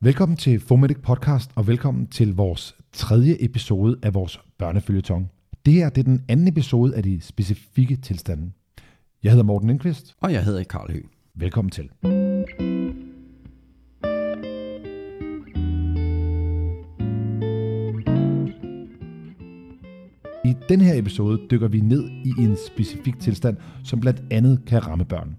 Velkommen til Fomedic Podcast, og velkommen til vores tredje episode af vores børnefølgetong. Det her det er den anden episode af de specifikke tilstande. Jeg hedder Morten Lindqvist. Og jeg hedder Karl Høgh. Velkommen til. I den her episode dykker vi ned i en specifik tilstand, som blandt andet kan ramme børn.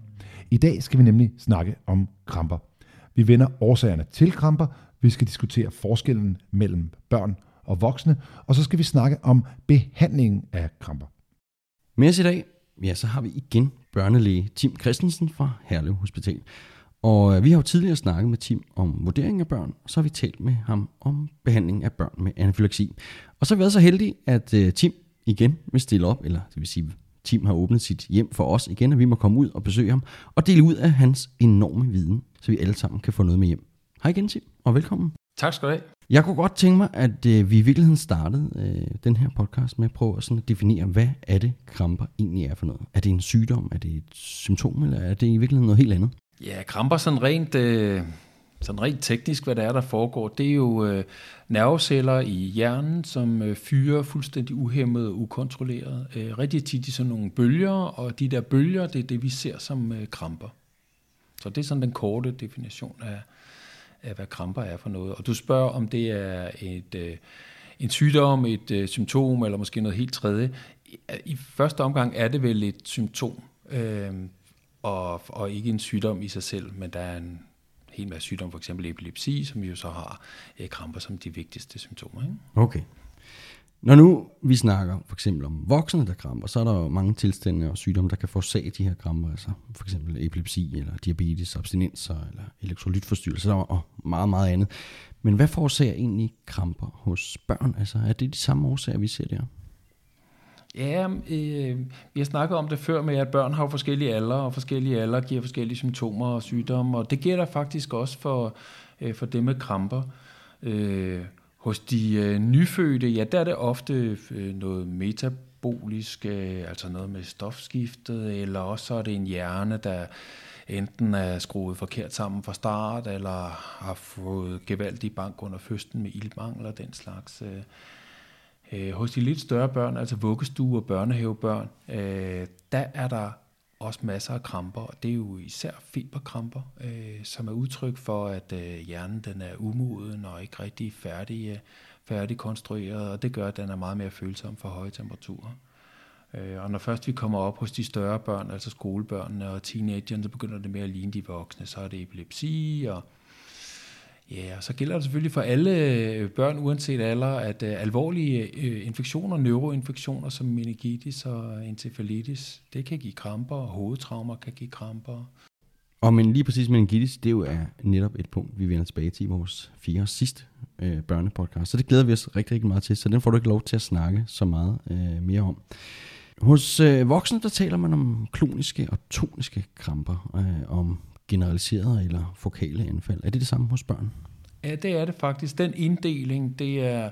I dag skal vi nemlig snakke om kramper. Vi vender årsagerne til kramper, vi skal diskutere forskellen mellem børn og voksne, og så skal vi snakke om behandlingen af kramper. Med os i dag, ja, så har vi igen børnelæge Tim Christensen fra Herlev Hospital. Og øh, vi har jo tidligere snakket med Tim om vurdering af børn, og så har vi talt med ham om behandling af børn med anafylaksi. Og så har vi været så heldige, at øh, Tim igen vil stille op, eller det vil sige, Tim har åbnet sit hjem for os igen, og vi må komme ud og besøge ham og dele ud af hans enorme viden, så vi alle sammen kan få noget med hjem. Hej igen, Tim, og velkommen. Tak skal du have. Jeg kunne godt tænke mig, at øh, vi i virkeligheden startede øh, den her podcast med at prøve at, sådan at definere, hvad er det, kramper egentlig er for noget. Er det en sygdom? Er det et symptom? Eller er det i virkeligheden noget helt andet? Ja, kramper sådan rent, øh, sådan rent teknisk, hvad der er, der foregår, det er jo øh, nerveceller i hjernen, som øh, fyrer fuldstændig uhemmet og ukontrolleret. Øh, rigtig tit i sådan nogle bølger, og de der bølger, det er det, vi ser som øh, kramper. Så det er sådan den korte definition af, af, hvad kramper er for noget. Og du spørger, om det er et, øh, en sygdom, et øh, symptom, eller måske noget helt tredje. I, I første omgang er det vel et symptom, øh, og, og ikke en sygdom i sig selv, men der er en hel masse sygdomme, for eksempel epilepsi, som jo så har øh, kramper som de vigtigste symptomer. Ikke? Okay. Når nu vi snakker for eksempel om voksne, der kramper, så er der jo mange tilstande og sygdomme, der kan forårsage de her kramper, altså for eksempel epilepsi, eller diabetes, abstinenser, eller elektrolytforstyrrelser og meget, meget andet. Men hvad forårsager egentlig kramper hos børn? Altså er det de samme årsager, vi ser der? Ja, øh, vi har snakket om det før med, at børn har forskellige alder, og forskellige alder giver forskellige symptomer og sygdomme, og det gælder faktisk også for, øh, for dem med kramper. Øh, hos de øh, nyfødte, ja, der er det ofte øh, noget metabolisk, øh, altså noget med stofskiftet, eller også er det en hjerne, der enten er skruet forkert sammen fra start, eller har fået gevaldig bank under fødslen med ildmangel og den slags. Øh, Øh, hos de lidt større børn, altså vuggestue- og børnehavebørn, øh, der er der også masser af kramper, og det er jo især fiberkramper, øh, som er udtryk for, at øh, hjernen den er umoden og ikke rigtig færdig, øh, færdig konstrueret, og det gør, at den er meget mere følsom for høje temperaturer. Øh, og når først vi kommer op hos de større børn, altså skolebørnene og teenagerne, så begynder det mere at ligne de voksne. Så er det epilepsi og Ja, og så gælder det selvfølgelig for alle øh, børn, uanset alder, at øh, alvorlige øh, infektioner, neuroinfektioner som meningitis og encefalitis, det kan give kramper, og hovedtraumer kan give kramper. Og men lige præcis meningitis, det jo er netop et punkt, vi vender tilbage til i vores fire sidste øh, børnepodcast. Så det glæder vi os rigtig, rigtig meget til, så den får du ikke lov til at snakke så meget øh, mere om. Hos øh, voksne, der taler man om kloniske og toniske kramper, øh, om generaliserede eller fokale anfald. Er det det samme hos børn? Ja, det er det faktisk. Den inddeling, det er,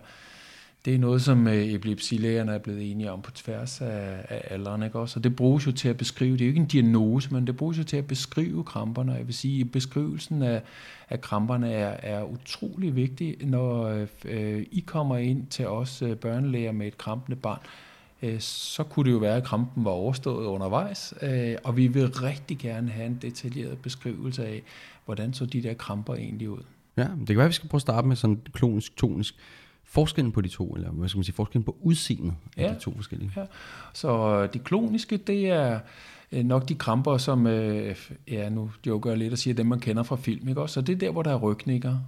det er noget, som øh, epilepsilægerne er blevet enige om på tværs af, af alderen. Ikke? Også? Og det bruges jo til at beskrive, det er jo ikke en diagnose, men det bruges jo til at beskrive kramperne. Jeg vil sige, at beskrivelsen af, af kramperne er, er utrolig vigtig, når øh, øh, I kommer ind til os øh, børnelæger med et krampende barn øh, så kunne det jo være, at krampen var overstået undervejs, øh, og vi vil rigtig gerne have en detaljeret beskrivelse af, hvordan så de der kramper egentlig ud. Ja, det kan være, at vi skal prøve at starte med sådan klonisk, tonisk. Forskellen på de to, eller hvad skal man sige, forskellen på udseendet af ja, de to forskellige. Ja. Så de kloniske, det er nok de kramper, som, ja, nu joker jeg lidt og siger, dem man kender fra film, ikke også? Så det er der, hvor der er rykninger,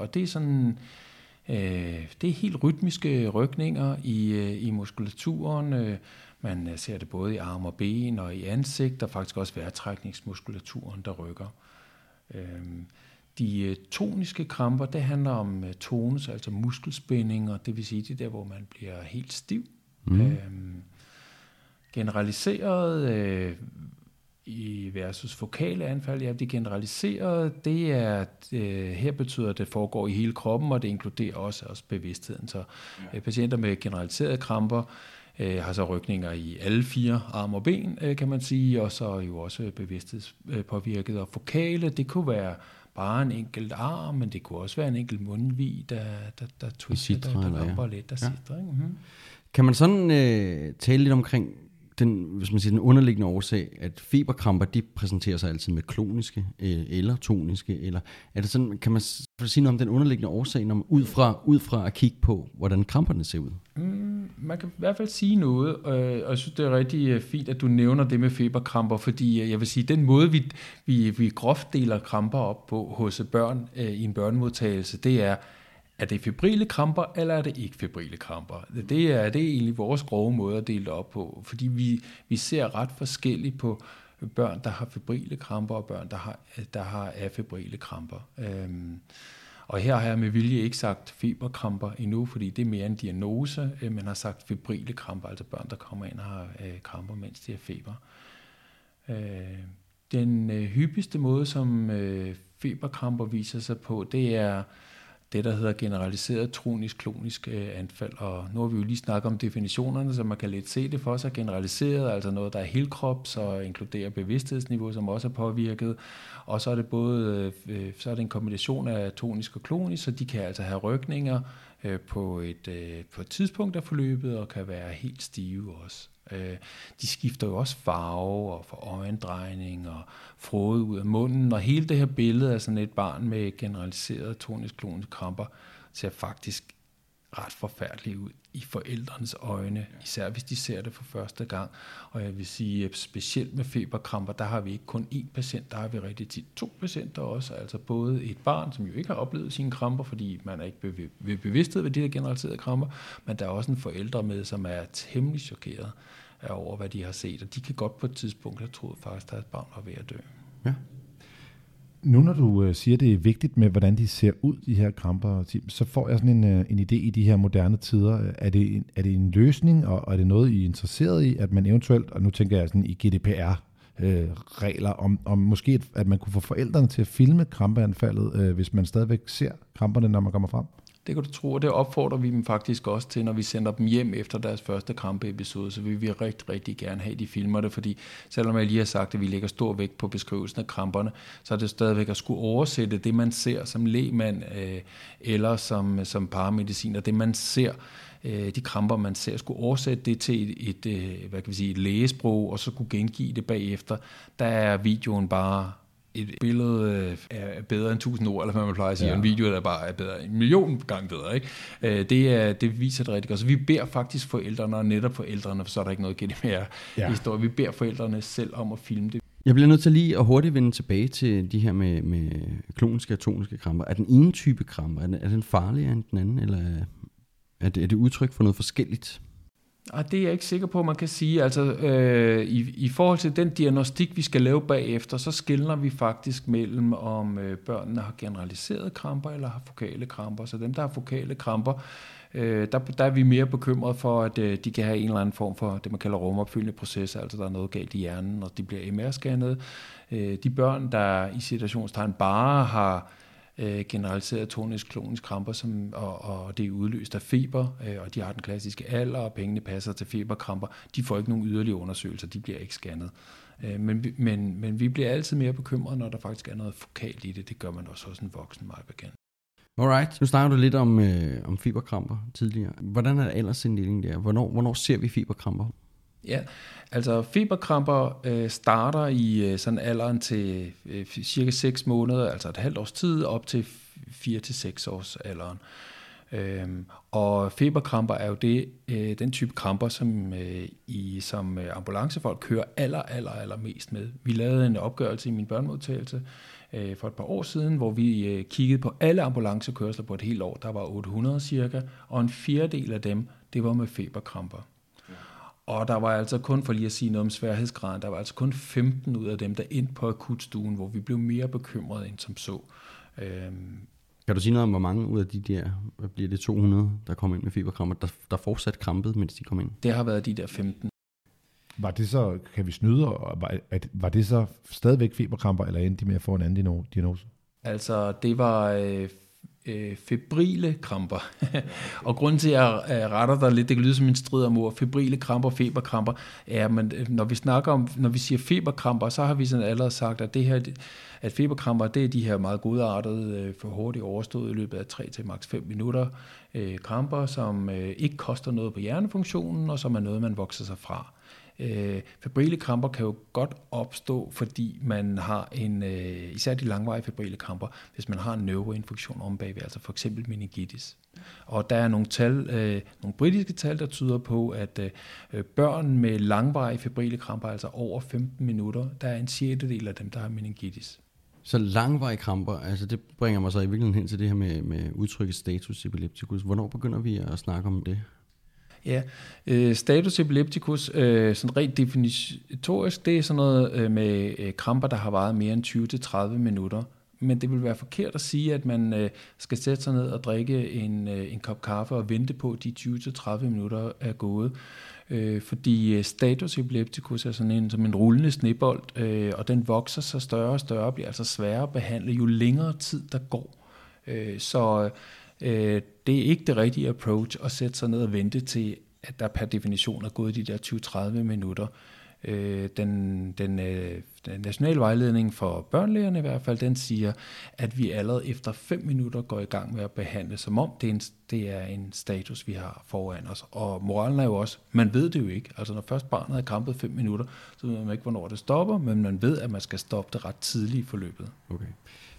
og det er sådan, Øh, det er helt rytmiske rykninger i, øh, i muskulaturen. Øh, man ser det både i arme og ben og i ansigt, og faktisk også vejrtrækningsmuskulaturen, der rykker. De toniske kramper, det handler om tonus, altså muskelspændinger, det vil sige det der, hvor man bliver helt stiv. Mm. generaliseret i versus fokale anfald, ja, de generaliserede, det er, øh, her betyder at det foregår i hele kroppen, og det inkluderer også, også bevidstheden. Så øh, patienter med generaliserede kramper øh, har så rykninger i alle fire arme og ben, øh, kan man sige, og så er jo også bevidsthedspåvirket. Og fokale, det kunne være bare en enkelt arm, men det kunne også være en enkelt mundvig, der, der, der twister, der, der ramper ja. lidt, der ja. sidder. Mm-hmm. Kan man sådan øh, tale lidt omkring den, hvis man siger, den underliggende årsag, at feberkramper, de præsenterer sig altid med kloniske øh, eller toniske, eller er det sådan, kan man sige noget om den underliggende årsag, når man ud fra, ud fra at kigge på, hvordan kramperne ser ud? Mm, man kan i hvert fald sige noget, øh, og jeg synes, det er rigtig øh, fint, at du nævner det med feberkramper, fordi øh, jeg vil sige, den måde, vi, vi, vi groft deler kramper op på hos børn øh, i en børnemodtagelse, det er, er det febrile kramper, eller er det ikke febrile kramper? Det er, det er egentlig vores grove måde at dele det op på, fordi vi, vi ser ret forskelligt på børn, der har febrile kramper, og børn, der har, der har afebrile kramper. Øhm, og her har jeg med vilje ikke sagt feberkramper endnu, fordi det er mere en diagnose, øh, men har sagt febrile kramper, altså børn, der kommer ind og har øh, kramper, mens de har feber. Øh, den øh, hyppigste måde, som øh, feberkramper viser sig på, det er det, der hedder generaliseret tronisk-klonisk øh, anfald. Og nu har vi jo lige snakket om definitionerne, så man kan lidt se det for sig. Generaliseret, altså noget, der er helkrops og inkluderer bevidsthedsniveau, som også er påvirket. Og så er det både øh, øh så er det en kombination af tonisk og klonisk, så de kan altså have rykninger øh, på et, øh, på et tidspunkt af forløbet, og kan være helt stive også. Øh, de skifter jo også farve og får øjendrejning og frode ud af munden, og hele det her billede af sådan et barn med generaliseret tonisk klonisk kramper ser faktisk ret forfærdeligt ud i forældrenes øjne, især hvis de ser det for første gang. Og jeg vil sige, at specielt med feberkramper, der har vi ikke kun én patient, der har vi rigtig tit to patienter også, altså både et barn, som jo ikke har oplevet sine kramper, fordi man er ikke ved bevidsthed ved de her generaliserede kramper, men der er også en forælder med, som er temmelig chokeret over, hvad de har set, og de kan godt på et tidspunkt have troet faktisk, at et barn var ved at dø. Ja. Nu når du øh, siger, det er vigtigt med, hvordan de ser ud, de her kramper, så får jeg sådan en, øh, en idé i de her moderne tider. Er det, en, er det en løsning, og er det noget, I er interesseret i, at man eventuelt, og nu tænker jeg sådan i GDPR, øh, regler om, om måske, at man kunne få forældrene til at filme krampeanfaldet, øh, hvis man stadigvæk ser kramperne, når man kommer frem? Det kan du tro, og det opfordrer vi dem faktisk også til, når vi sender dem hjem efter deres første krampeepisode, så vil vi rigtig, rigtig gerne have, at de filmer det, fordi selvom jeg lige har sagt, at vi lægger stor vægt på beskrivelsen af kramperne, så er det stadigvæk at skulle oversætte det, man ser som lægmand øh, eller som, som paramediciner, det man ser, øh, de kramper, man ser, skulle oversætte det til et, et, øh, hvad kan vi sige, et lægesprog, og så kunne gengive det bagefter. Der er videoen bare et billede øh, er bedre end tusind ord, eller hvad man plejer at sige, ja. en video der bare er bedre, en million gange bedre. Ikke? Øh, det, er, det viser det rigtig godt. Så vi beder faktisk forældrene, og netop forældrene, for så er der ikke noget GDPR-historie, ja. vi beder forældrene selv om at filme det. Jeg bliver nødt til lige at hurtigt vende tilbage til de her med, med kloniske og toniske kramper. Er den ene type kramper, er den, er den farligere end den anden, eller er det, er det udtryk for noget forskelligt? Og det er jeg ikke sikker på, man kan sige. Altså, øh, i, I forhold til den diagnostik, vi skal lave bagefter, så skiller vi faktisk mellem, om øh, børnene har generaliserede kramper eller har fokale kramper. Så dem, der har fokale kramper, øh, der, der er vi mere bekymrede for, at øh, de kan have en eller anden form for det, man kalder rumopfyldende processer, altså der er noget galt i hjernen, og de bliver MR-scannet. Øh, de børn, der i situationstegn bare har øh, generaliseret tonisk klonisk kramper, som, og, og det er udløst af feber, øh, og de har den klassiske alder, og pengene passer til feberkramper. De får ikke nogen yderligere undersøgelser, de bliver ikke scannet. Øh, men, men, men vi bliver altid mere bekymrede, når der faktisk er noget fokalt i det. Det gør man også hos en voksen meget bekendt. Alright, nu snakker du lidt om, øh, om feberkramper tidligere. Hvordan er aldersinddelingen der? Hvornår, hvornår ser vi feberkramper? Ja, altså feberkramper øh, starter i øh, sådan alderen til øh, cirka 6 måneder, altså et halvt års tid, op til 4 til 6 års alderen. Øhm, og feberkramper er jo det, øh, den type kramper, som øh, I som øh, ambulancefolk kører aller, aller, aller mest med. Vi lavede en opgørelse i min børnemodtagelse øh, for et par år siden, hvor vi øh, kiggede på alle ambulancekørsler på et helt år. Der var 800 cirka, og en fjerdedel af dem, det var med feberkramper. Og der var altså kun, for lige at sige noget om sværhedsgraden, der var altså kun 15 ud af dem, der ind på akutstuen, hvor vi blev mere bekymrede end som så. Øhm, kan du sige noget om, hvor mange ud af de der, hvad bliver det 200, der kom ind med feberkramper, der, der fortsat krampede, mens de kom ind? Det har været de der 15. Var det så, kan vi snyde, var, var det så stadigvæk feberkramper, eller endte de med at få en anden diagnose? Altså, det var øh, øh, febrile kramper. og grunden til, at jeg retter dig lidt, det kan lyde som en strid om ord, febrile kramper, feberkramper, er, men øh, når vi snakker om, når vi siger feberkramper, så har vi sådan allerede sagt, at det her, at feberkramper, det er de her meget godartede, øh, for hurtigt overstået i løbet af 3 til maks 5 minutter, øh, kramper, som øh, ikke koster noget på hjernefunktionen, og som er noget, man vokser sig fra. Øh, febrile kramper kan jo godt opstå, fordi man har en, øh, især de langvarige febrile kramper, hvis man har en neuroinfektion om bagved, altså for eksempel meningitis. Og der er nogle tal, øh, nogle britiske tal, der tyder på, at øh, børn med langvarige febrile kramper, altså over 15 minutter, der er en sjettedel af dem, der har meningitis. Så langvarige kramper, altså det bringer mig så i virkeligheden hen til det her med, med udtrykket status epilepticus. Hvornår begynder vi at snakke om det? Ja, øh, status epilepticus, øh, sådan rent definitorisk, det er sådan noget øh, med øh, kramper, der har varet mere end 20-30 minutter. Men det vil være forkert at sige, at man øh, skal sætte sig ned og drikke en, øh, en kop kaffe og vente på, at de 20-30 minutter er gået. Øh, fordi øh, status epilepticus er sådan en, som en rullende snebold, øh, og den vokser så større og større, bliver altså sværere at behandle, jo længere tid der går. Øh, så Øh, Øh, det er ikke det rigtige approach at sætte sig ned og vente til, at der per definition er gået de der 20-30 minutter. Øh, den, den, øh, den nationale vejledning for børnelægerne i hvert fald, den siger, at vi allerede efter 5 minutter går i gang med at behandle, som om det er, en, det er en status, vi har foran os. Og moralen er jo også, man ved det jo ikke. Altså når først barnet har krampet 5 minutter, så ved man ikke, hvornår det stopper, men man ved, at man skal stoppe det ret tidligt i forløbet. Okay.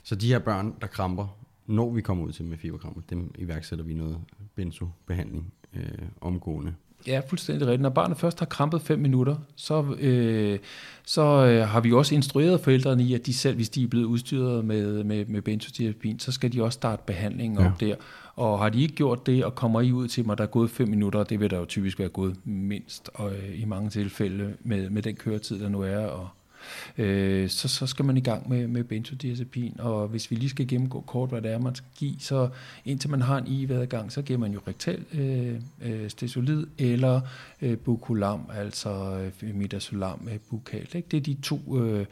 Så de her børn, der kramper, når vi kommer ud til med fiberkramper, dem iværksætter vi noget benzobehandling øh, omgående. Ja, fuldstændig rigtigt. Når barnet først har krampet 5 minutter, så, øh, så øh, har vi også instrueret forældrene i, at de selv, hvis de er blevet udstyret med, med, med benzodiazepin, så skal de også starte behandlingen ja. op der. Og har de ikke gjort det, og kommer I ud til mig, der er gået 5 minutter, det vil der jo typisk være gået mindst, og øh, i mange tilfælde med, med den køretid, der nu er, og øh, så, så skal man i gang med, med benzodiazepin, og hvis vi lige skal gennemgå kort, hvad det er, man skal give, så indtil man har en IV-adgang, så giver man jo rektal øh, øh, stesolid eller øh, bukulam, altså øh, midazolam øh, med bukal. Ikke? Det er de to øh,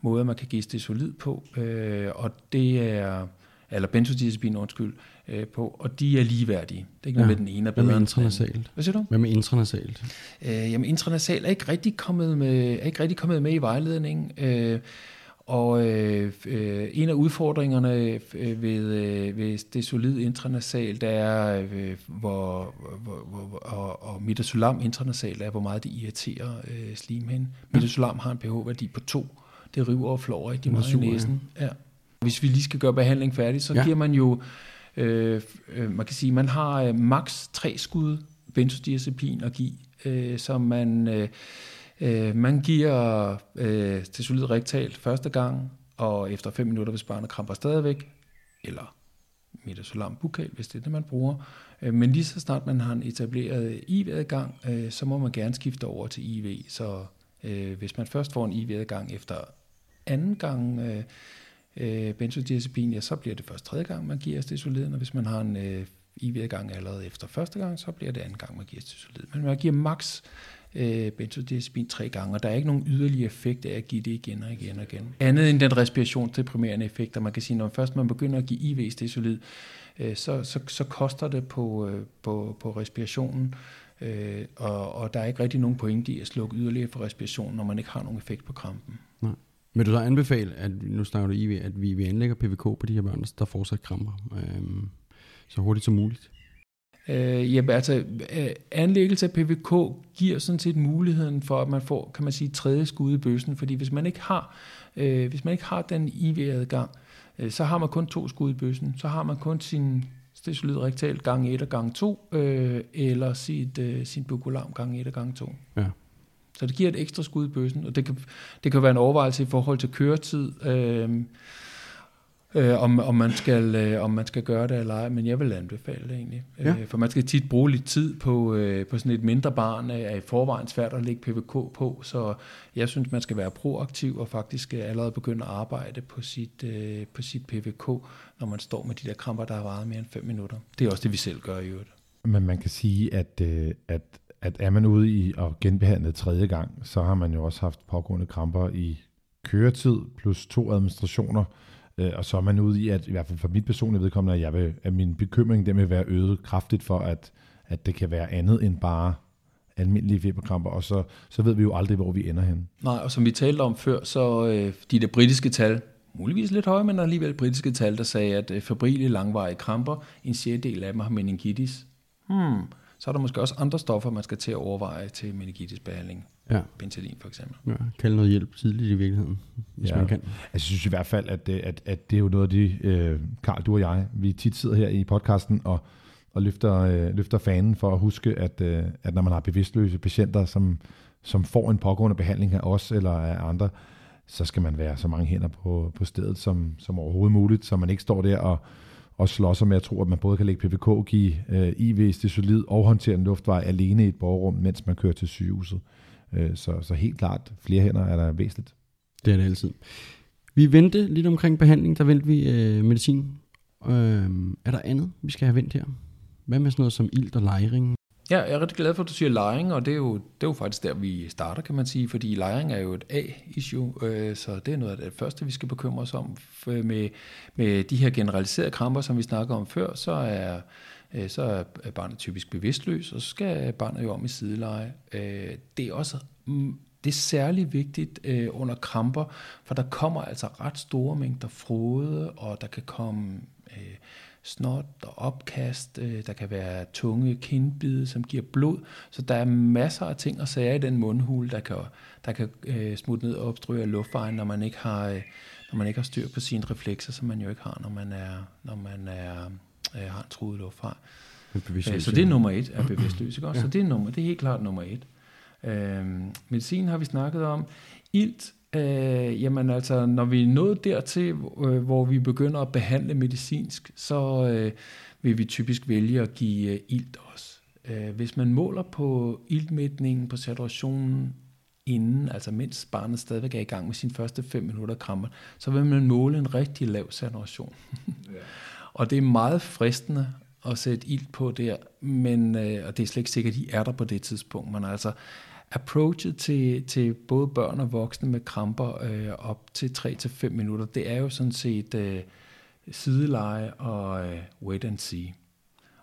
måder, man kan give stesolid på, øh, og det er eller benzodiazepin, undskyld, øh, på, og de er ligeværdige. Det er ikke noget ja. med, den ene er bedre Hvad med intranasalt? Hvad siger du? Hvad med intranasalt? Øh, jamen, intranasalt er ikke rigtig kommet med, er ikke rigtig kommet med i vejledningen. Øh, og øh, øh, en af udfordringerne øh, ved, øh, ved det solide intranasalt, der er, øh, hvor, hvor, hvor, og, og midazolam intranasalt er, hvor meget det irriterer øh, slimhinden. Midazolam har en pH-værdi på 2. Det river og flår rigtig meget i næsen. Ja. Hvis vi lige skal gøre behandling færdig, så ja. giver man jo, øh, øh, man kan sige, man har øh, maks tre skud benzodiazepin at give, øh, som man, øh, øh, man giver øh, til solid rektalt første gang, og efter 5 minutter, hvis barnet kramper stadigvæk, eller midazolam bukal, hvis det er det, man bruger. Øh, men lige så snart man har en etableret IV-adgang, øh, så må man gerne skifte over til IV. Så øh, hvis man først får en IV-adgang efter anden gang, øh, øh, benzodiazepin, ja, så bliver det først tredje gang, man giver stesoliden, og hvis man har en øh, IV-gang allerede efter første gang, så bliver det anden gang, man giver stesolid. Men man giver max øh, benzodiazepin tre gange, og der er ikke nogen yderligere effekt af at give det igen og igen og igen. Andet end den respirationsdeprimerende effekt, og man kan sige, når først man begynder at give IV-stesolid, øh, så, så, så koster det på, øh, på, på respirationen, øh, og, og der er ikke rigtig nogen pointe i at slukke yderligere for respirationen, når man ikke har nogen effekt på krampen. Vil du så anbefale, at nu snakker du IV, at vi, vi anlægger PVK på de her børn, der fortsat kramper, øhm, så hurtigt som muligt? Øh, jamen, altså, øh, anlæggelse af PVK giver sådan set muligheden for, at man får, kan man sige, tredje skud i bøssen, fordi hvis man ikke har, øh, hvis man ikke har den IV-adgang, øh, så har man kun to skud i bøssen. Så har man kun sin stesolid rektal gang 1 og gang 2, øh, eller sit, øh, sin bukulam gang 1 og gang 2. Ja. Så det giver et ekstra skud i bøssen, og det kan, det kan være en overvejelse i forhold til køretid, øh, øh, om, om, man skal, øh, om man skal gøre det eller ej, men jeg vil anbefale det egentlig. Ja. Øh, for man skal tit bruge lidt tid på, øh, på sådan et mindre barn, øh, er i forvejen svært at lægge PVK på, så jeg synes, man skal være proaktiv og faktisk øh, allerede begynde at arbejde på sit, øh, på sit PVK, når man står med de der kramper, der har varet mere end 5 minutter. Det er også det, vi selv gør i øvrigt. Men man kan sige, at, øh, at at er man ude i at genbehandle tredje gang, så har man jo også haft pågående kramper i køretid, plus to administrationer Øh, og så er man ude i, at i hvert fald for mit personlige vedkommende, at, jeg vil, at min bekymring den vil være øget kraftigt for, at, at det kan være andet end bare almindelige feberkramper, og så, så ved vi jo aldrig, hvor vi ender hen. Nej, og som vi talte om før, så øh, de der britiske tal, muligvis lidt høje, men alligevel britiske tal, der sagde, at øh, febrile langvarige kramper, en sjældel af dem har meningitis. Hmm, så er der måske også andre stoffer, man skal til at overveje til meningitisbehandling. Ja. Penicillin for eksempel. ja. Kalde noget hjælp tidligt i virkeligheden, hvis Ja. man kan. Altså, jeg synes i hvert fald, at, det- at, at det er jo noget af de, øh, Karl, du og jeg, vi tit sidder her i podcasten og, og løfter, øh, løfter fanen for at huske, at, øh, at når man har bevidstløse patienter, som, som får en pågående behandling af os eller af andre, så skal man være så mange hænder på, på stedet som, som overhovedet muligt, så man ikke står der og, og slår sig med at tro, at man både kan lægge PVK, give øh, det solid og håndtere en luftvej alene i et borgerrum, mens man kører til sygehuset. Øh, så, så helt klart, flere hænder er der væsentligt. Det er det altid. Vi vendte lidt omkring behandling, der vendte vi øh, medicin. Øh, er der andet, vi skal have vendt her? Hvad med sådan noget som ilt og lejring? Ja, jeg er rigtig glad for, at du siger lejring, og det er jo, det er jo faktisk der, vi starter, kan man sige, fordi lejring er jo et A-issue, øh, så det er noget af det første, vi skal bekymre os om. Øh, med, med de her generaliserede kramper, som vi snakker om før, så er, øh, så er barnet typisk bevidstløs, og så skal barnet jo om i sideleje. Øh, det er også mm, det er særlig vigtigt øh, under kramper, for der kommer altså ret store mængder frode, og der kan komme øh, snot og opkast, øh, der kan være tunge kindbide, som giver blod, så der er masser af ting og sager i den mundhule, der kan, der kan øh, smutte ned og obstruere luftvejen, når man ikke har, øh, når man ikke har styr på sine reflekser, som man jo ikke har, når man er, når man er, øh, har en truet luftvej. Øh, Så det er nummer et, er bevidstløs, ikke også? Ja. Så det er, nummer, det er helt klart nummer et. Øhm, medicin har vi snakket om. Ilt, øh, jamen altså, når vi er nået dertil, øh, hvor vi begynder at behandle medicinsk, så øh, vil vi typisk vælge at give øh, ilt også. Øh, hvis man måler på iltmætningen, på saturationen inden, altså mens barnet stadigvæk er i gang med sine første 5 minutter kramper, så vil man måle en rigtig lav saturation. Og det er meget fristende at sætte ild på der, men, øh, og det er slet ikke sikkert, at de er der på det tidspunkt. Men altså, approachet til, til både børn og voksne med kramper øh, op til 3-5 minutter, det er jo sådan set øh, sideleje og øh, wait and see.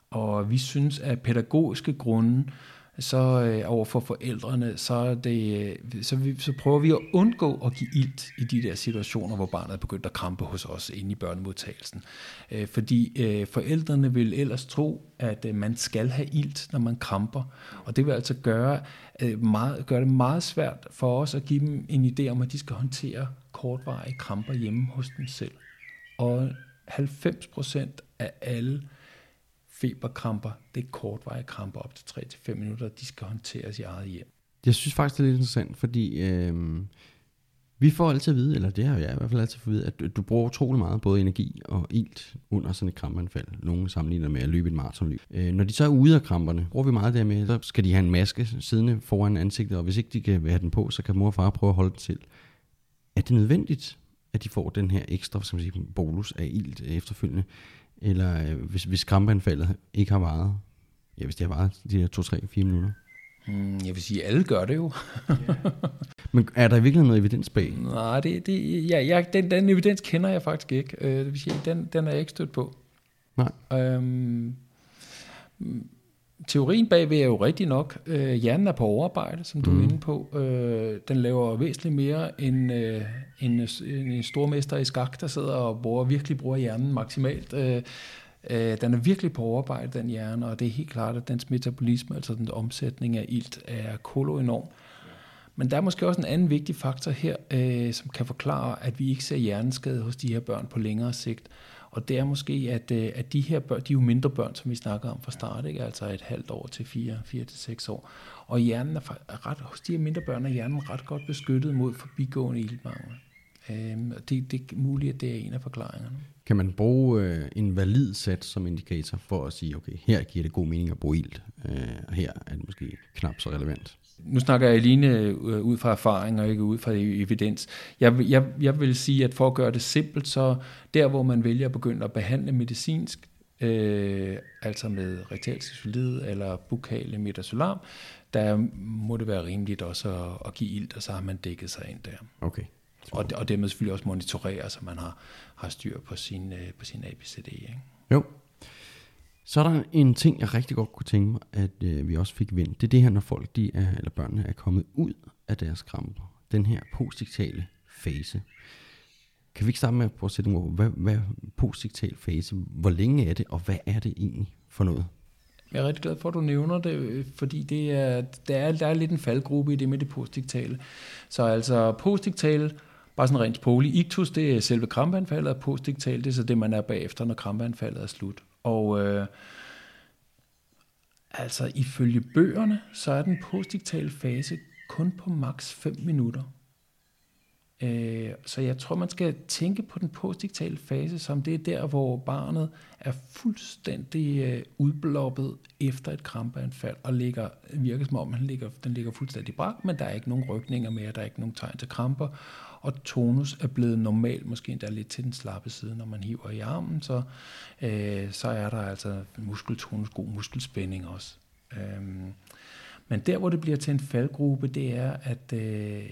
Og vi synes, at pædagogiske grunde, så øh, over for forældrene, så, det, øh, så, vi, så prøver vi at undgå at give ilt i de der situationer, hvor barnet er begyndt at krampe hos os inde i børnemodtagelsen. Øh, fordi øh, forældrene vil ellers tro, at øh, man skal have ilt, når man kramper. Og det vil altså gøre, øh, meget, gøre det meget svært for os at give dem en idé om, at de skal håndtere kortvarige kramper hjemme hos dem selv. Og 90% af alle feberkramper, det er kortvarige kramper op til 3-5 minutter, de skal håndteres i eget hjem. Jeg synes faktisk, det er lidt interessant, fordi øh, vi får altid at vide, eller det har jeg i hvert fald altid fået at vide, at du bruger utrolig meget både energi og ilt under sådan et krampeanfald. Nogle sammenligner med at løbe et maratonløb. Øh, når de så er ude af kramperne, bruger vi meget der med, så skal de have en maske siddende foran ansigtet, og hvis ikke de kan have den på, så kan mor og far prøve at holde den til. Er det nødvendigt, at de får den her ekstra som siger, bolus af ilt efterfølgende? Eller øh, hvis, hvis krampeanfaldet ikke har varet, ja, hvis det har varet de her 2, 3, 4 minutter, Hmm, jeg vil sige, at alle gør det jo. Men er der i virkeligheden noget evidens bag? Nej, det, det, ja, ja, den, den evidens kender jeg faktisk ikke. Øh, det vil sige, den, den er jeg ikke stødt på. Nej. Øhm, mm, teorien bagved er jo rigtig nok. Øh, hjernen er på overarbejde, som du mm. er inde på. Øh, den laver væsentligt mere end, øh, end, end en stormester i skak, der sidder og bruger, virkelig bruger hjernen maksimalt. Øh, øh, den er virkelig på overarbejde, den hjerne, og det er helt klart, at dens metabolisme, altså den omsætning af ilt, er koloenorm. Men der er måske også en anden vigtig faktor her, øh, som kan forklare, at vi ikke ser hjerneskade hos de her børn på længere sigt. Og det er måske, at, øh, at de her børn, de er jo mindre børn, som vi snakker om fra start, ikke? altså et halvt år til 4, 4 til 6 år. Og hjernen er, er ret, hos de her mindre børn er hjernen ret godt beskyttet mod forbigående iltmangel. Øhm, det, det er muligt, at det er en af forklaringerne. Kan man bruge øh, en valid sats som indikator for at sige, okay, her giver det god mening at bruge ilt, øh, og her er det måske knap så relevant? Nu snakker jeg alene øh, ud fra erfaring og ikke ud fra evidens. Jeg, vil- jeg, jeg vil sige, at for at gøre det simpelt, så der hvor man vælger at begynde at behandle medicinsk, øh, altså med rektalcisolid eller bukale midazolam, der må det være rimeligt også at, at give ilt, og så har man dækket sig ind der. Okay. og, og dermed selvfølgelig også monitorere, så man har, har styr på sin, øh, på sin ABCD. Ikke? Jo. Så er der en ting, jeg rigtig godt kunne tænke mig, at øh, vi også fik vendt. Det er det her, når folk, de er, eller børnene er kommet ud af deres kramper. Den her postdiktale fase. Kan vi ikke starte med at prøve at sætte nogle hvad, hvad postdiktal fase, hvor længe er det, og hvad er det egentlig for noget? Jeg er rigtig glad for, at du nævner det, øh, fordi det er, der, er, der er lidt en faldgruppe i det med det postdiktale. Så altså postdiktale, bare sådan rent sprogligt, ictus, det er selve krampeanfaldet, og postdiktale, det er så det, man er bagefter, når krampeanfaldet er slut. Og øh, altså ifølge bøgerne, så er den postdiktale fase kun på maks 5 minutter. Øh, så jeg tror, man skal tænke på den postdiktale fase, som det er der, hvor barnet er fuldstændig øh, udbloppet efter et krampeanfald, og ligger, virker som om, han ligger, den ligger fuldstændig brak, men der er ikke nogen rykninger mere, der er ikke nogen tegn til kramper, og tonus er blevet normal, måske endda lidt til den slappe side, når man hiver i armen, så, øh, så er der altså muskeltonus, god muskelspænding også. Øhm, men der, hvor det bliver til en faldgruppe, det er, at øh,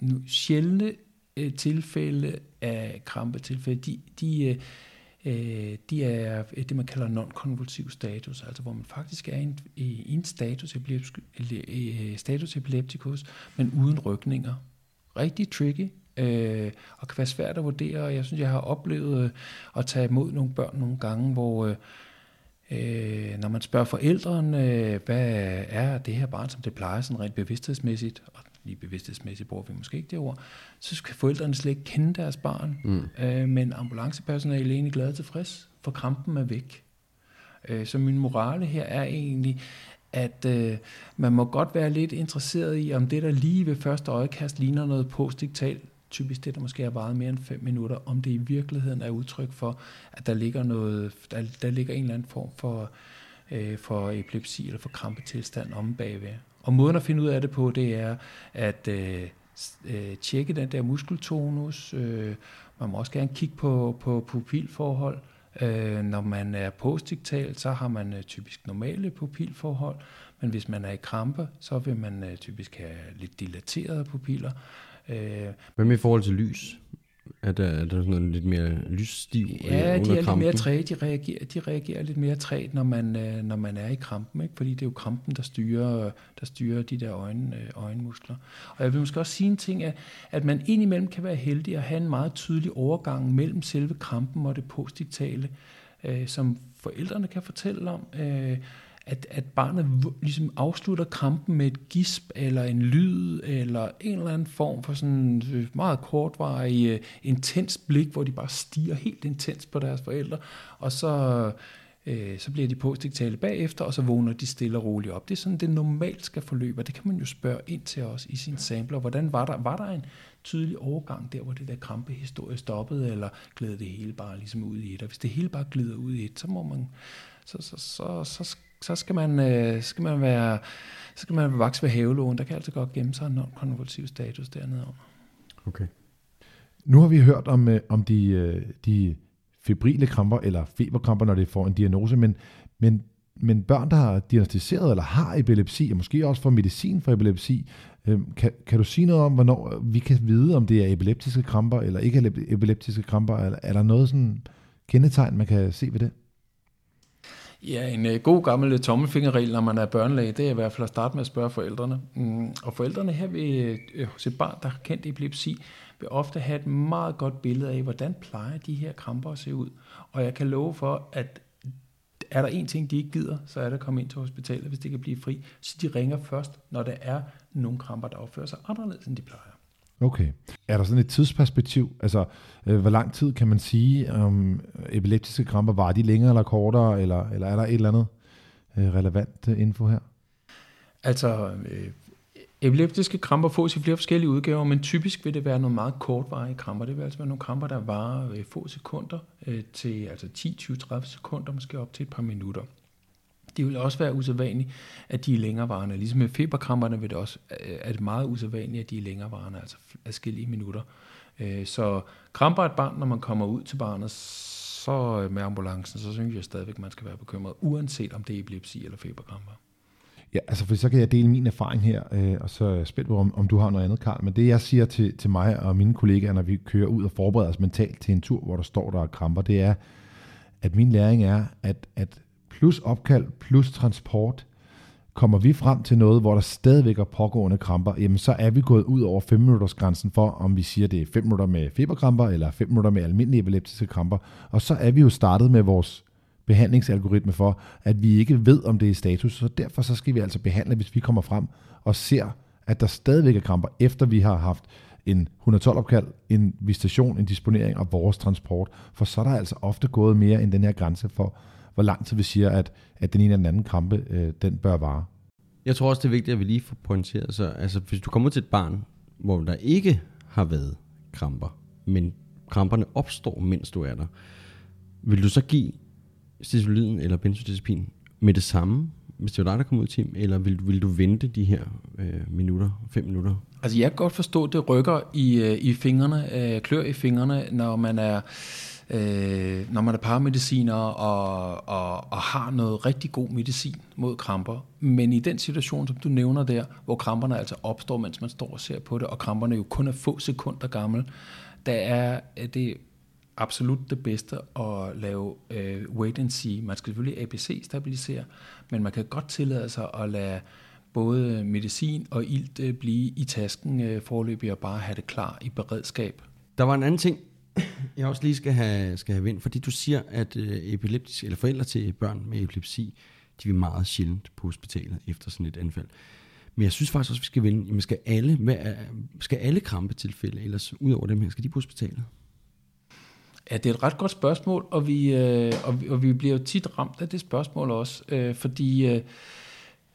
nu, sjældne øh, tilfælde af krampetilfælde, de, de, øh, øh de er det, man kalder non-konvulsiv status, altså hvor man faktisk er i en, i en status, øh, status epilepticus, men uden rykninger. Rigtig tricky, øh, og kan være svært at vurdere, og jeg synes, jeg har oplevet øh, at tage imod nogle børn nogle gange, hvor øh, Øh, når man spørger forældrene, øh, hvad er det her barn, som det plejer sådan rent bevidsthedsmæssigt, og lige bevidsthedsmæssigt bruger vi måske ikke det ord, så skal forældrene slet ikke kende deres barn. Mm. Øh, men ambulancepersonalet er egentlig glad og tilfreds, for krampen er væk. Øh, så min morale her er egentlig, at øh, man må godt være lidt interesseret i, om det, der lige ved første øjekast ligner noget postdiktalt, typisk det, der måske har varet mere end 5 minutter, om det i virkeligheden er udtryk for, at der ligger, noget, der, der ligger en eller anden form for, øh, for epilepsi eller for krampetilstand om bagved. Og måden at finde ud af det på, det er at øh, øh, tjekke den der muskeltonus. Øh, man må også gerne kigge på, på pupilforhold. Øh, når man er postdiktal, så har man øh, typisk normale pupilforhold, men hvis man er i krampe, så vil man øh, typisk have lidt dilaterede pupiller. Øh, Hvad med i forhold til lys? Er der, er der sådan noget lidt mere lysstiv Ja, de er lidt mere træge. De reagerer, de reagerer lidt mere træt, når man, øh, når man er i krampen. Ikke? Fordi det er jo krampen, der styrer, der styrer de der øjne, øh, øjenmuskler. Og jeg vil måske også sige en ting, at, at man indimellem kan være heldig at have en meget tydelig overgang mellem selve krampen og det postdiktale, øh, som forældrene kan fortælle om. Øh, at, at barnet ligesom afslutter kampen med et gisp, eller en lyd, eller en eller anden form for sådan øh, meget kortvarig, øh, intens blik, hvor de bare stiger helt intens på deres forældre, og så, øh, så bliver de postdiktale bagefter, og så vågner de stille og roligt op. Det er sådan, det normalt skal forløbe, og det kan man jo spørge ind til os i sin sampler. Hvordan var der, var der en tydelig overgang der, hvor det der krampehistorie stoppede, eller glæder det hele bare ligesom ud i et? Og hvis det hele bare glider ud i et, så må man så, så, så, så så skal man, øh, skal man være så skal man vokse ved havelågen. Der kan altså godt gemme sig en non-konvulsiv status dernede under. Okay. Nu har vi hørt om, øh, om de, øh, de febrile kramper, eller feberkramper, når det får en diagnose, men, men, men børn, der har diagnostiseret eller har epilepsi, og måske også får medicin for epilepsi, øh, kan, kan du sige noget om, hvornår vi kan vide, om det er epileptiske kramper, eller ikke epileptiske kramper, eller er der noget sådan kendetegn, man kan se ved det? Ja, en øh, god gammel øh, tommelfingerregel, når man er børnelæge, det er i hvert fald at starte med at spørge forældrene. Mm, og forældrene her ved, uh, hos et barn, der har kendt epilepsi, vil ofte have et meget godt billede af, hvordan plejer de her kramper at se ud. Og jeg kan love for, at er der en ting, de ikke gider, så er det at komme ind til hospitalet, hvis det kan blive fri. Så de ringer først, når der er nogle kramper, der opfører sig anderledes, end de plejer. Okay. Er der sådan et tidsperspektiv? Altså, øh, hvor lang tid kan man sige, om epileptiske kramper var de længere eller kortere, eller, eller er der et eller andet øh, relevant øh, info her? Altså, øh, epileptiske kramper fås i flere forskellige udgaver, men typisk vil det være nogle meget kortvarige kramper. Det vil altså være nogle kramper, der varer øh, få sekunder øh, til altså 10, 20, 30 sekunder, måske op til et par minutter. Det vil også være usædvanligt, at de er længerevarende. Ligesom med feberkramperne vil det også, øh, er det meget usædvanligt, at de er længerevarende, altså adskillige minutter. Øh, så kramper et barn, når man kommer ud til barnet, så øh, med ambulancen, så synes jeg stadigvæk, man skal være bekymret, uanset om det er epilepsi eller feberkramper. Ja, altså for så kan jeg dele min erfaring her, øh, og så er jeg spændt på, om, om du har noget andet, Karl. Men det jeg siger til, til mig og mine kollegaer, når vi kører ud og forbereder os mentalt til en tur, hvor der står, der er kramper, det er, at min læring er, at, at plus opkald, plus transport, kommer vi frem til noget, hvor der stadigvæk er pågående kramper, jamen så er vi gået ud over 5 minutters grænsen for, om vi siger, det er 5 minutter med feberkramper, eller 5 minutter med almindelige epileptiske kramper. Og så er vi jo startet med vores behandlingsalgoritme for, at vi ikke ved, om det er status, så derfor så skal vi altså behandle, hvis vi kommer frem og ser, at der stadigvæk er kramper, efter vi har haft en 112-opkald, en visitation, en disponering og vores transport, for så er der altså ofte gået mere end den her grænse for, hvor lang tid vi siger, at, at den ene eller den anden krampe, øh, den bør vare. Jeg tror også, det er vigtigt, at vi lige får pointeret, så altså, hvis du kommer til et barn, hvor der ikke har været kramper, men kramperne opstår, mens du er der, vil du så give stisoliden eller benzodiazepin med det samme, hvis det var dig, der kom ud i team, eller vil, vil du vente de her øh, minutter, fem minutter? Altså jeg kan godt forstå, at det rykker i, øh, i fingrene, øh, klør i fingrene, når man er øh, når man er paramediciner og, og, og har noget rigtig god medicin mod kramper. Men i den situation, som du nævner der, hvor kramperne altså opstår, mens man står og ser på det, og kramperne jo kun er få sekunder gammel, der er øh, det absolut det bedste at lave øh, wait and see. Man skal selvfølgelig ABC-stabilisere, men man kan godt tillade sig at lade både medicin og ilt øh, blive i tasken øh, forløbig og bare have det klar i beredskab. Der var en anden ting, jeg også lige skal have, skal have vind, fordi du siger, at øh, epileptisk, eller forældre til børn med epilepsi, de vil meget sjældent på hospitalet efter sådan et anfald. Men jeg synes faktisk også, at vi skal vende, jamen skal alle, hvad, skal alle krampetilfælde, ellers ud over dem her, skal de på hospitalet? Ja, det er et ret godt spørgsmål, og vi, øh, og, vi, og vi bliver jo tit ramt af det spørgsmål også, øh, fordi øh,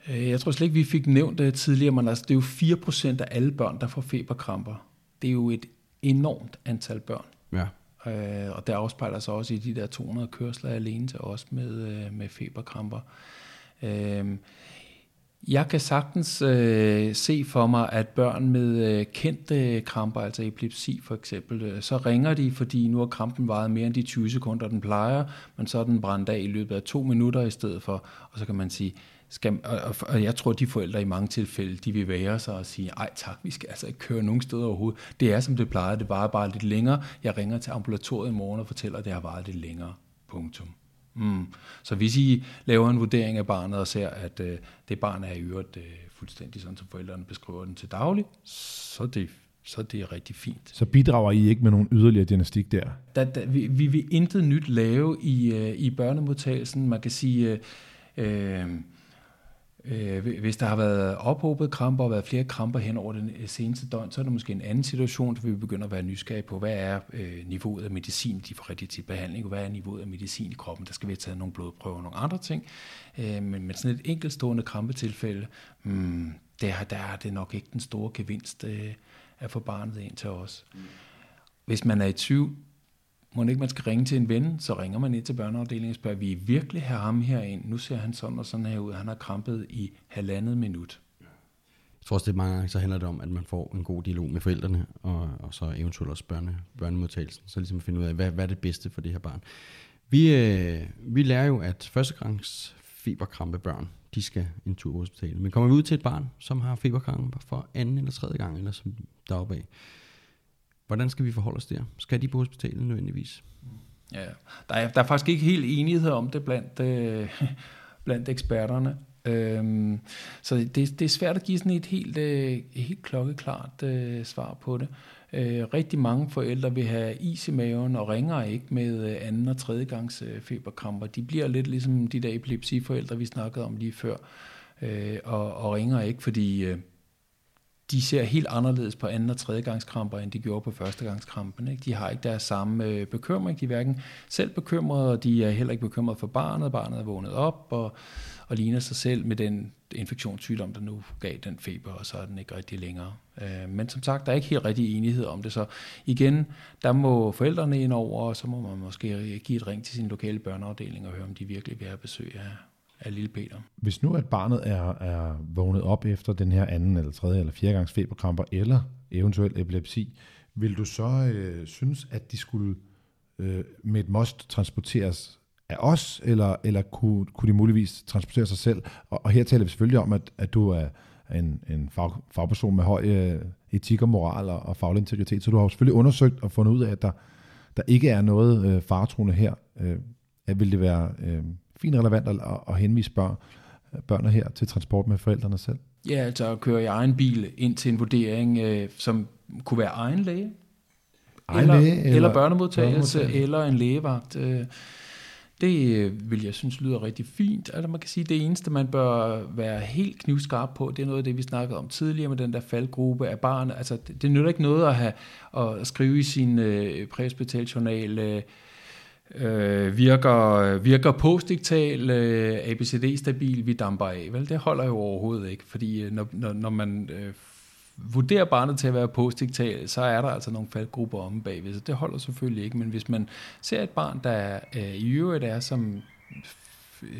øh jeg tror slet ikke, vi fik nævnt det tidligere, men altså, det er jo 4% af alle børn, der får feberkramper. Det er jo et enormt antal børn. Ja. Øh, og der afspejler sig også i de der 200 kørsler alene til os med, øh, med feberkramper. Øh, jeg kan sagtens øh, se for mig, at børn med øh, kendte kramper, altså epilepsi for eksempel, øh, så ringer de, fordi nu har krampen varet mere end de 20 sekunder, den plejer, men så er den brændt af i løbet af to minutter i stedet for, og så kan man sige, skal, og, og jeg tror, at de forældre i mange tilfælde, de vil være sig og sige, ej tak, vi skal altså ikke køre nogen steder overhovedet. Det er som det plejer, det varer bare lidt længere. Jeg ringer til ambulatoriet i morgen og fortæller, at det har varet lidt længere. Punktum. Mm. Så hvis I laver en vurdering af barnet og ser, at øh, det barn er i øvrigt øh, fuldstændig sådan, som forældrene beskriver den til daglig, så det så det er rigtig fint. Så bidrager I ikke med nogen yderligere diagnostik der? da, da vi, vi vil intet nyt lave i, øh, i børnemodtagelsen. Man kan sige, øh, øh, Øh, hvis der har været ophobet kramper og været flere kramper hen over den øh, seneste døgn, så er det måske en anden situation, hvor vi begynder at være nysgerrige på, hvad er øh, niveauet af medicin, de får rigtig til behandling, og hvad er niveauet af medicin i kroppen. Der skal vi have taget nogle blodprøver og nogle andre ting. Øh, men med sådan et enkeltstående krampetilfælde, hmm, der, der er det nok ikke den store gevinst øh, at få barnet ind til os. Mm. Hvis man er i tvivl, må ikke man skal ringe til en ven, så ringer man ind til børneafdelingen og spørger, vi virkelig have ham her ind? Nu ser han sådan og sådan her ud. Han har krampet i halvandet minut. Jeg tror også, det mange gange, så handler det om, at man får en god dialog med forældrene, og, og så eventuelt også børne, børnemodtagelsen, så ligesom at finde ud af, hvad, hvad er det bedste for det her barn. Vi, øh, vi lærer jo, at førstegangs feberkrampe børn, de skal en tur på hospitalet. Men kommer vi ud til et barn, som har feberkrampe for anden eller tredje gang, eller som deroppe af, Hvordan skal vi forholde os der? Skal de på hospitalet nødvendigvis? Ja, der er, der er faktisk ikke helt enighed om det blandt, øh, blandt eksperterne. Øhm, så det, det er svært at give sådan et helt, øh, helt klokkeklart øh, svar på det. Øh, rigtig mange forældre vil have is i maven og ringer ikke med øh, anden og tredje gangs øh, feberkramper. De bliver lidt ligesom de der epilepsiforældre, vi snakkede om lige før, øh, og, og ringer ikke, fordi... Øh, de ser helt anderledes på anden og tredjegangskramper, end de gjorde på førstegangskrampen. Ikke? De har ikke deres samme øh, bekymring. De er hverken selv bekymrede, og de er heller ikke bekymrede for barnet. Barnet er vågnet op og, og ligner sig selv med den infektionssygdom, der nu gav den feber, og så er den ikke rigtig længere. Øh, men som sagt, der er ikke helt rigtig enighed om det. Så igen, der må forældrene ind over, og så må man måske give et ring til sin lokale børneafdeling og høre, om de virkelig vil have besøg af, af lille Peter. Hvis nu at barnet er, er vågnet op efter den her anden eller tredje eller fjerde gangs feberkramper, eller eventuel epilepsi, vil du så øh, synes, at de skulle øh, med et most transporteres af os, eller, eller kunne, kunne de muligvis transportere sig selv? Og, og her taler vi selvfølgelig om, at, at du er en, en fag, fagperson med høj øh, etik og moral og, og faglig integritet, så du har jo selvfølgelig undersøgt og fundet ud af, at der, der ikke er noget øh, faretruende her. Øh, at vil det være øh, fint relevant at, at henvise børn, børnene her til transport med forældrene selv? Ja, altså at køre i egen bil ind til en vurdering, øh, som kunne være egen læge, Egen eller, læge, eller, eller børnemodtagelse, børnemodtagelse. eller en lægevagt. Øh, det øh, vil jeg synes lyder rigtig fint. Altså man kan sige, det eneste, man bør være helt knivskarp på, det er noget af det, vi snakkede om tidligere med den der faldgruppe af barn. Altså det, det nytter ikke noget at, have, at skrive i sin øh, præhospitaljournal, øh, øh, virker, virker postdiktal, øh, ABCD-stabil, vi damper af. Vel, det holder jo overhovedet ikke, fordi øh, når, når, når man øh, vurderer barnet til at være postdiktal, så er der altså nogle faldgrupper om bagved, så det holder selvfølgelig ikke. Men hvis man ser et barn, der øh, i øvrigt er som,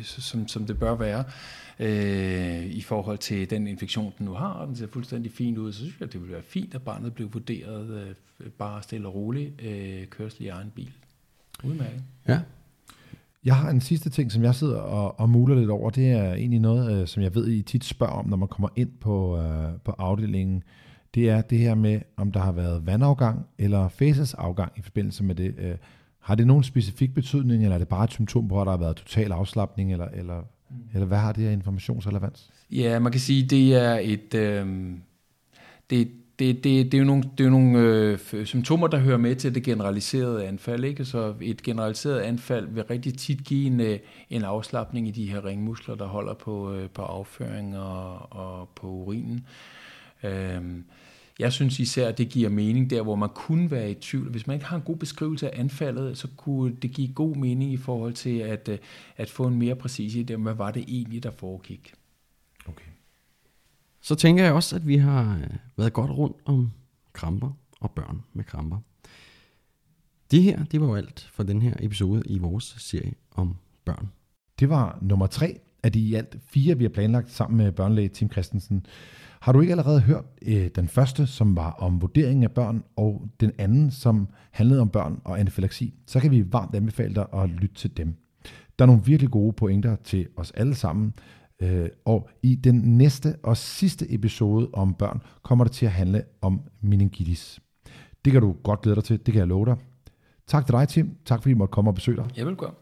som, som det bør være, øh, i forhold til den infektion, den nu har, og den ser fuldstændig fint ud, så synes jeg, det ville være fint, at barnet blev vurderet øh, bare stille og roligt, øh, kørsel i egen bil. Udmærket. Ja. Jeg har en sidste ting, som jeg sidder og, og muler lidt over. Det er egentlig noget, øh, som jeg ved, I tit spørger om, når man kommer ind på, øh, på afdelingen. Det er det her med, om der har været vandafgang eller fæsesafgang i forbindelse med det. Øh, har det nogen specifik betydning, eller er det bare et symptom på, at der har været total afslappning, eller, eller, mm. eller hvad har det her informationsrelevans? Ja, man kan sige, det er et... Øh, det, det, det, det er jo nogle, det er jo nogle øh, symptomer, der hører med til det generaliserede anfald. Ikke? Så et generaliseret anfald vil rigtig tit give en, øh, en afslappning i de her ringmuskler, der holder på, øh, på afføring og, og på urinen. Øh, jeg synes især, at det giver mening der, hvor man kunne være i tvivl. Hvis man ikke har en god beskrivelse af anfaldet, så kunne det give god mening i forhold til at, øh, at få en mere præcis idé om, hvad var det egentlig, der foregik. Så tænker jeg også, at vi har øh, været godt rundt om kramper og børn med kramper. Det her, det var jo alt for den her episode i vores serie om børn. Det var nummer tre af de i alt fire, vi har planlagt sammen med børnelæge Tim Christensen. Har du ikke allerede hørt øh, den første, som var om vurdering af børn, og den anden, som handlede om børn og anafylaksi, så kan vi varmt anbefale dig at lytte til dem. Der er nogle virkelig gode pointer til os alle sammen, øh, og i den næste og sidste episode om børn kommer det til at handle om meningitis. Det kan du godt glæde dig til, det kan jeg love dig. Tak til dig, Tim. Tak fordi du måtte komme og besøge dig. Jeg vil gøre.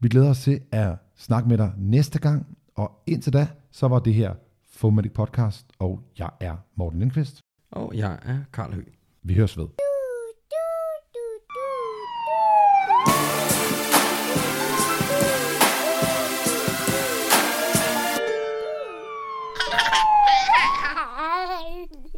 Vi glæder os til at snakke med dig næste gang, og indtil da, så var det her Fomedic Podcast, og jeg er Morten Lindqvist. Og jeg er Karl Høgh. Vi høres ved.